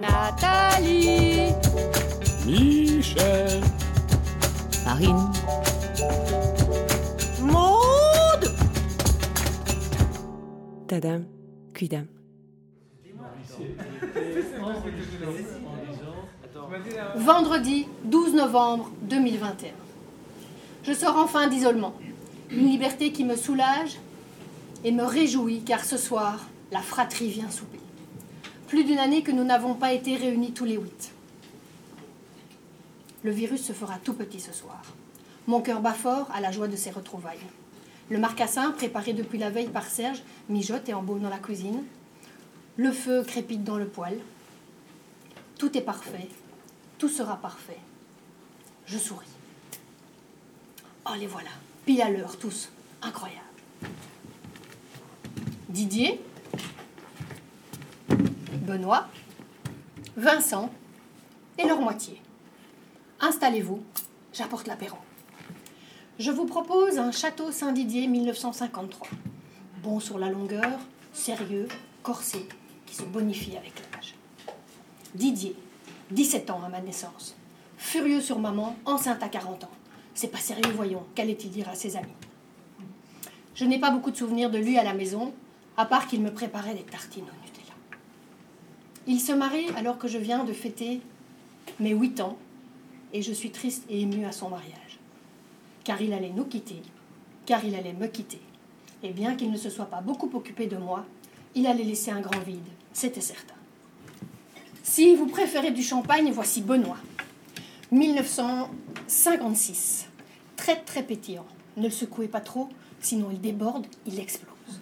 Nathalie, Michel, Marine, Maude, Tadam, Cuidam. Vendredi 12 novembre 2021. Je sors enfin d'isolement. Une liberté qui me soulage et me réjouit car ce soir, la fratrie vient souper. Plus d'une année que nous n'avons pas été réunis tous les huit. Le virus se fera tout petit ce soir. Mon cœur bat fort à la joie de ces retrouvailles. Le marcassin, préparé depuis la veille par Serge, mijote et embaume dans la cuisine. Le feu crépite dans le poêle. Tout est parfait. Tout sera parfait. Je souris. Oh, les voilà. Pile à l'heure, tous. Incroyable. Didier, Benoît, Vincent et leur moitié. Installez-vous, j'apporte l'apéro. Je vous propose un château Saint-Didier 1953. Bon sur la longueur, sérieux, corsé, qui se bonifie avec l'âge. Didier, 17 ans à ma naissance. Furieux sur maman, enceinte à 40 ans. C'est pas sérieux, voyons. Qu'allait-il dire à ses amis? Je n'ai pas beaucoup de souvenirs de lui à la maison, à part qu'il me préparait des tartines au Nutella. Il se marie alors que je viens de fêter mes 8 ans, et je suis triste et émue à son mariage. Car il allait nous quitter, car il allait me quitter. Et bien qu'il ne se soit pas beaucoup occupé de moi, il allait laisser un grand vide, c'était certain. Si vous préférez du champagne, voici Benoît. 1956. Très très pétillant. Ne le secouez pas trop, sinon il déborde, il explose.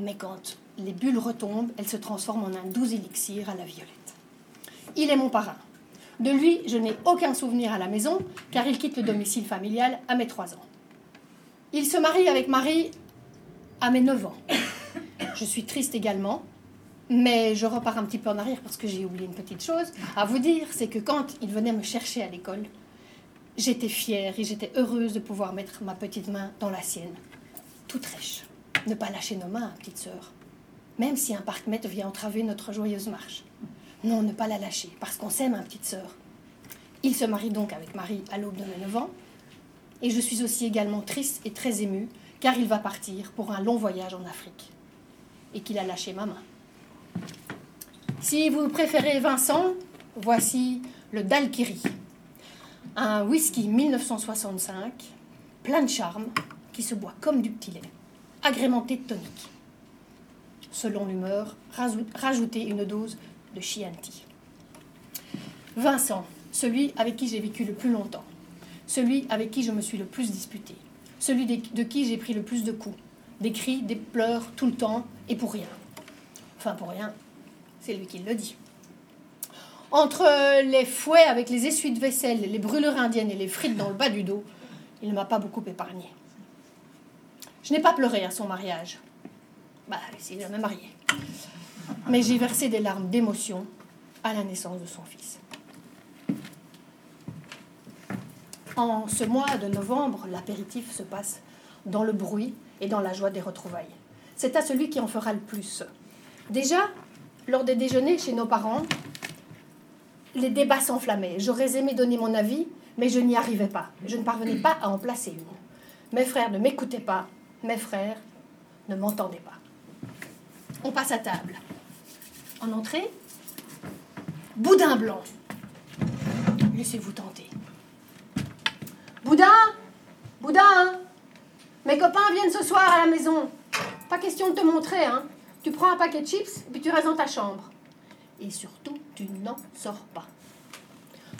Mais quand les bulles retombent, elles se transforment en un doux élixir à la violette. Il est mon parrain. De lui, je n'ai aucun souvenir à la maison, car il quitte le domicile familial à mes 3 ans. Il se marie avec Marie à mes 9 ans. Je suis triste également, mais je repars un petit peu en arrière parce que j'ai oublié une petite chose à vous dire, c'est que quand il venait me chercher à l'école, j'étais fière et j'étais heureuse de pouvoir mettre ma petite main dans la sienne, toute rêche. Ne pas lâcher nos mains, petite sœur, même si un parc-mètre vient entraver notre joyeuse marche. Non, ne pas la lâcher, parce qu'on s'aime, hein, petite sœur. Il se marie donc avec Marie à l'aube de mes 9 ans, et je suis aussi également triste et très émue, car il va partir pour un long voyage en Afrique, et qu'il a lâché ma main. Si vous préférez Vincent, voici le Dalkiri, un whisky 1965, plein de charme, qui se boit comme du petit lait, agrémenté de tonique. Selon l'humeur, rajoutez une dose de Chianti. Vincent, celui avec qui j'ai vécu le plus longtemps, celui avec qui je me suis le plus disputé, celui de, qui j'ai pris le plus de coups, des cris, des pleurs, tout le temps, et pour rien. Enfin, pour rien, c'est lui qui le dit. Entre les fouets avec les essuies de vaisselle, les brûlures indiennes et les frites dans le bas du dos, il ne m'a pas beaucoup épargné. Je n'ai pas pleuré à son mariage. Bah, s'il jamais marié. Mais j'ai versé des larmes d'émotion à la naissance de son fils. En ce mois de novembre, l'apéritif se passe dans le bruit et dans la joie des retrouvailles. C'est à celui qui en fera le plus. Déjà, lors des déjeuners chez nos parents, les débats s'enflammaient. J'aurais aimé donner mon avis, mais je n'y arrivais pas. Je ne parvenais pas à en placer une. Mes frères ne m'écoutaient pas. Mes frères ne m'entendaient pas. On passe à table. En entrée, boudin blanc. Laissez-vous tenter. Boudin Boudin Mes copains viennent ce soir à la maison. Pas question de te montrer, hein. Tu prends un paquet de chips et puis tu restes dans ta chambre. Et surtout, tu n'en sors pas.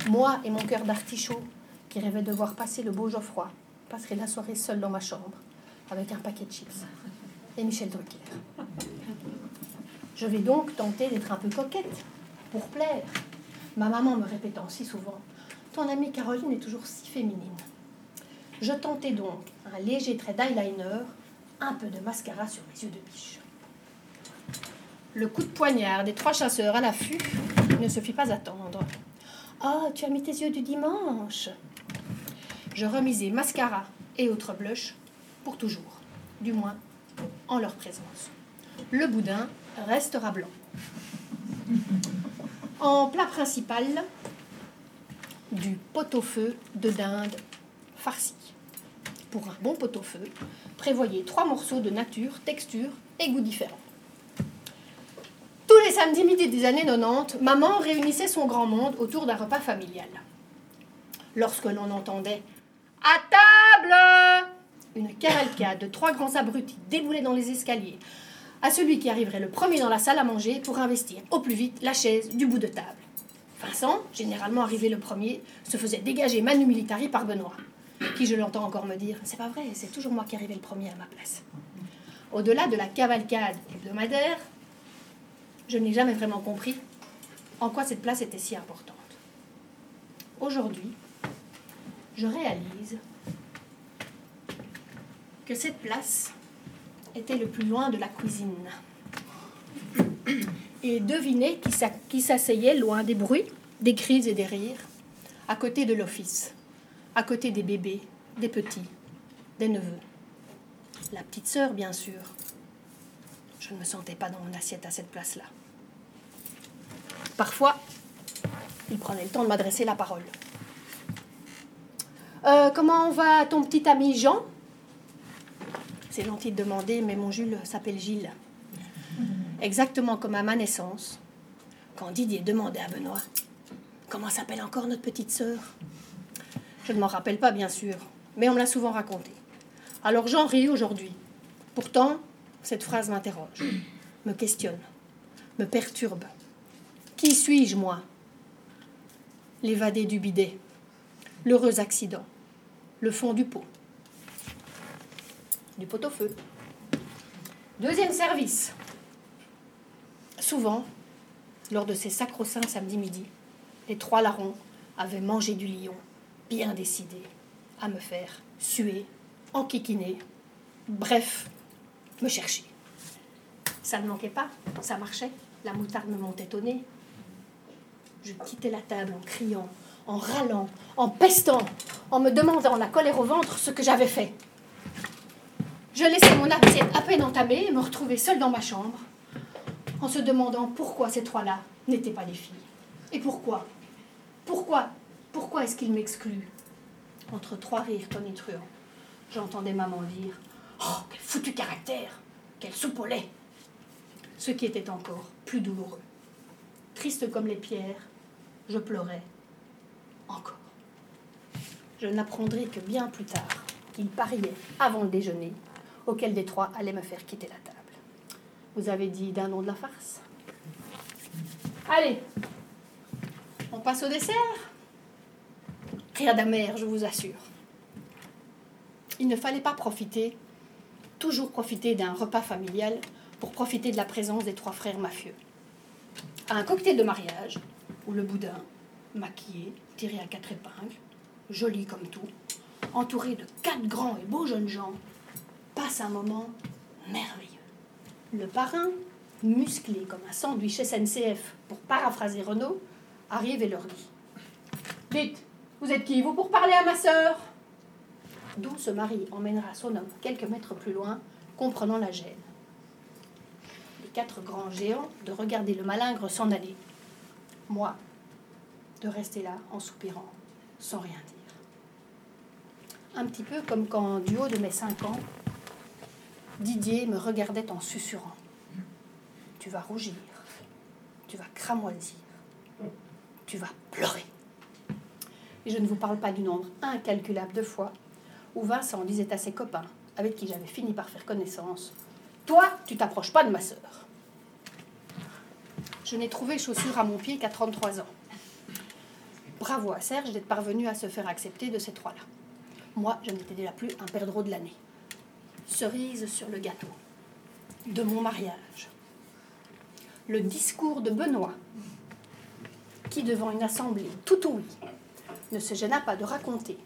Moi et mon cœur d'artichaut, qui rêvait de voir passer le beau Geoffroy, passerai la soirée seule dans ma chambre, avec un paquet de chips. Et Michel Drucker. Je vais donc tenter d'être un peu coquette, pour plaire. Ma maman me répétant si souvent Ton amie Caroline est toujours si féminine. Je tentais donc un léger trait d'eyeliner, un peu de mascara sur mes yeux de biche. Le coup de poignard des trois chasseurs à l'affût ne se fit pas attendre. Oh, tu as mis tes yeux du dimanche. Je remisai mascara et autres blushs pour toujours, du moins en leur présence. Le boudin restera blanc. En plat principal, du pot-au-feu de dinde farci. Pour un bon pot-au-feu, prévoyez trois morceaux de nature, texture et goût différents. Tous les samedis midi des années 90, maman réunissait son grand monde autour d'un repas familial. Lorsque l'on entendait À table une cavalcade de trois grands abrutis déboulait dans les escaliers, à celui qui arriverait le premier dans la salle à manger pour investir au plus vite la chaise du bout de table. Vincent, généralement arrivé le premier, se faisait dégager manu militari par Benoît, qui, je l'entends encore me dire, c'est pas vrai, c'est toujours moi qui arrivais le premier à ma place. Au-delà de la cavalcade hebdomadaire, je n'ai jamais vraiment compris en quoi cette place était si importante. Aujourd'hui, je réalise que cette place était le plus loin de la cuisine. Et devinez qui s'asseyait loin des bruits, des cris et des rires, à côté de l'office, à côté des bébés, des petits, des neveux. La petite sœur, bien sûr. Je ne me sentais pas dans mon assiette à cette place-là. Parfois, il prenait le temps de m'adresser la parole. Euh, comment va ton petit ami Jean? C'est gentil de demander, mais mon Jules s'appelle Gilles. Exactement comme à ma naissance, quand Didier demandait à Benoît Comment s'appelle encore notre petite sœur? Je ne m'en rappelle pas, bien sûr, mais on me l'a souvent raconté. Alors j'en ris aujourd'hui. Pourtant, cette phrase m'interroge, me questionne, me perturbe. Qui suis-je, moi? L'évadé du bidet, l'heureux accident, le fond du pot, du pot au feu. Deuxième service. Souvent, lors de ces sacro-saints samedi midi, les trois larrons avaient mangé du lion, bien décidés à me faire suer, enquiquiner, bref, me chercher. Ça ne manquait pas, ça marchait, la moutarde me montait au nez. Je quittais la table en criant, en râlant, en pestant, en me demandant la colère au ventre ce que j'avais fait. Je laissais mon assiette à peine entamée et me retrouvais seule dans ma chambre, en se demandant pourquoi ces trois-là n'étaient pas des filles. Et pourquoi? Pourquoi? Pourquoi est-ce qu'ils m'excluent? Entre trois rires tonitruants, j'entendais maman dire Oh, quel foutu caractère Quel soupe au lait Ce qui était encore plus douloureux. Triste comme les pierres, je pleurais encore. Je n'apprendrai que bien plus tard qu'il pariait avant le déjeuner, auquel des trois allait me faire quitter la table. Vous avez dit d'un nom de la farce Allez, on passe au dessert Rien d'amer, je vous assure. Il ne fallait pas profiter, toujours profiter d'un repas familial pour profiter de la présence des trois frères mafieux. À un cocktail de mariage, où le boudin, maquillé, tiré à quatre épingles, joli comme tout, entouré de quatre grands et beaux jeunes gens, passe un moment merveilleux. Le parrain, musclé comme un sandwich SNCF, pour paraphraser Renault, arrive et leur dit Vite, vous êtes qui, vous, pour parler à ma sœur? D'où ce mari emmènera son homme quelques mètres plus loin, comprenant la gêne. Les quatre grands géants de regarder le malingre s'en aller. Moi, de rester là en soupirant, sans rien dire. Un petit peu comme quand, du haut de mes cinq ans, Didier me regardait en susurrant. Tu vas rougir, tu vas cramoisir, tu vas pleurer. Et je ne vous parle pas du nombre incalculable de fois où Vincent disait à ses copains, avec qui j'avais fini par faire connaissance, Toi, tu t'approches pas de ma sœur. Je n'ai trouvé chaussure à mon pied qu'à 33 ans. Bravo à Serge d'être parvenu à se faire accepter de ces trois-là. Moi, je n'étais déjà plus un perdreau de l'année. Cerise sur le gâteau de mon mariage. Le discours de Benoît, qui devant une assemblée tout ouïe ne se gêna pas de raconter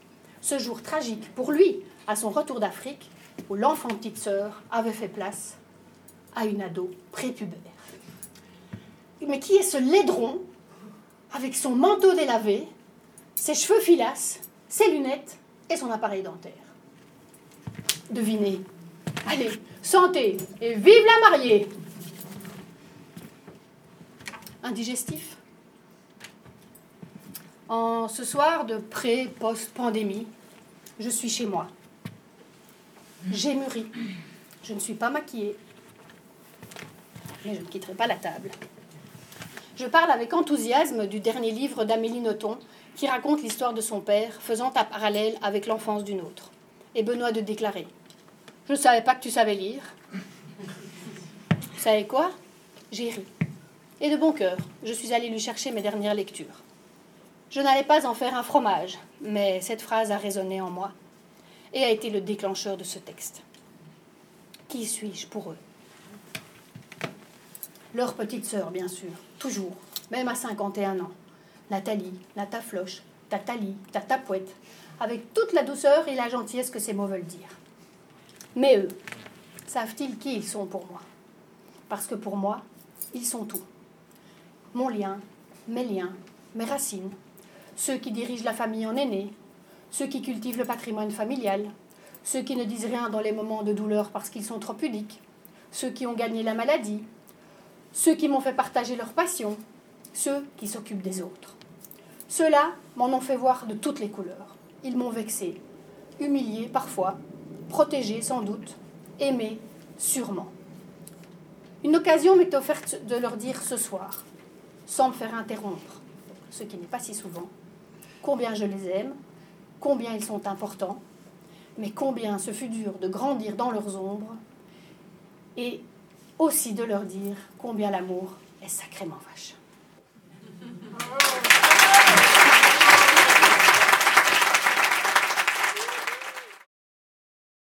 ce jour tragique pour lui à son retour d'Afrique où l'enfant petite sœur avait fait place à une ado prépubère. Mais qui est ce laidron avec son manteau délavé, ses cheveux filasses, ses lunettes et son appareil dentaire? Devinez. Allez, santé et vive la mariée Indigestif En ce soir de pré-post-pandémie, je suis chez moi. J'ai mûri. Je ne suis pas maquillée. Mais je ne quitterai pas la table. Je parle avec enthousiasme du dernier livre d'Amélie Nothomb qui raconte l'histoire de son père, faisant un parallèle avec l'enfance d'une autre. Et Benoît de déclarer Je ne savais pas que tu savais lire. Vous savez quoi? J'ai ri. Et de bon cœur, je suis allée lui chercher mes dernières lectures. Je n'allais pas en faire un fromage, mais cette phrase a résonné en moi et a été le déclencheur de ce texte. Qui suis-je pour eux? Leur petite sœur, bien sûr, toujours, même à 51 ans. Nathalie, la Tafloche, Tatali, Tatapouette, avec toute la douceur et la gentillesse que ces mots veulent dire. Mais eux, savent-ils qui ils sont pour moi? Parce que pour moi, ils sont tout. Mon lien, mes liens, mes racines, ceux qui dirigent la famille en aîné, ceux qui cultivent le patrimoine familial, ceux qui ne disent rien dans les moments de douleur parce qu'ils sont trop pudiques, ceux qui ont gagné la maladie, ceux qui m'ont fait partager leur passion, ceux qui s'occupent des autres. Ceux-là m'en ont fait voir de toutes les couleurs. Ils m'ont vexé, humilié parfois, protégé sans doute, aimé sûrement. Une occasion m'est offerte de leur dire ce soir, sans me faire interrompre, ce qui n'est pas si souvent, combien je les aime, combien ils sont importants, mais combien ce fut dur de grandir dans leurs ombres, et aussi de leur dire combien l'amour est sacrément vache.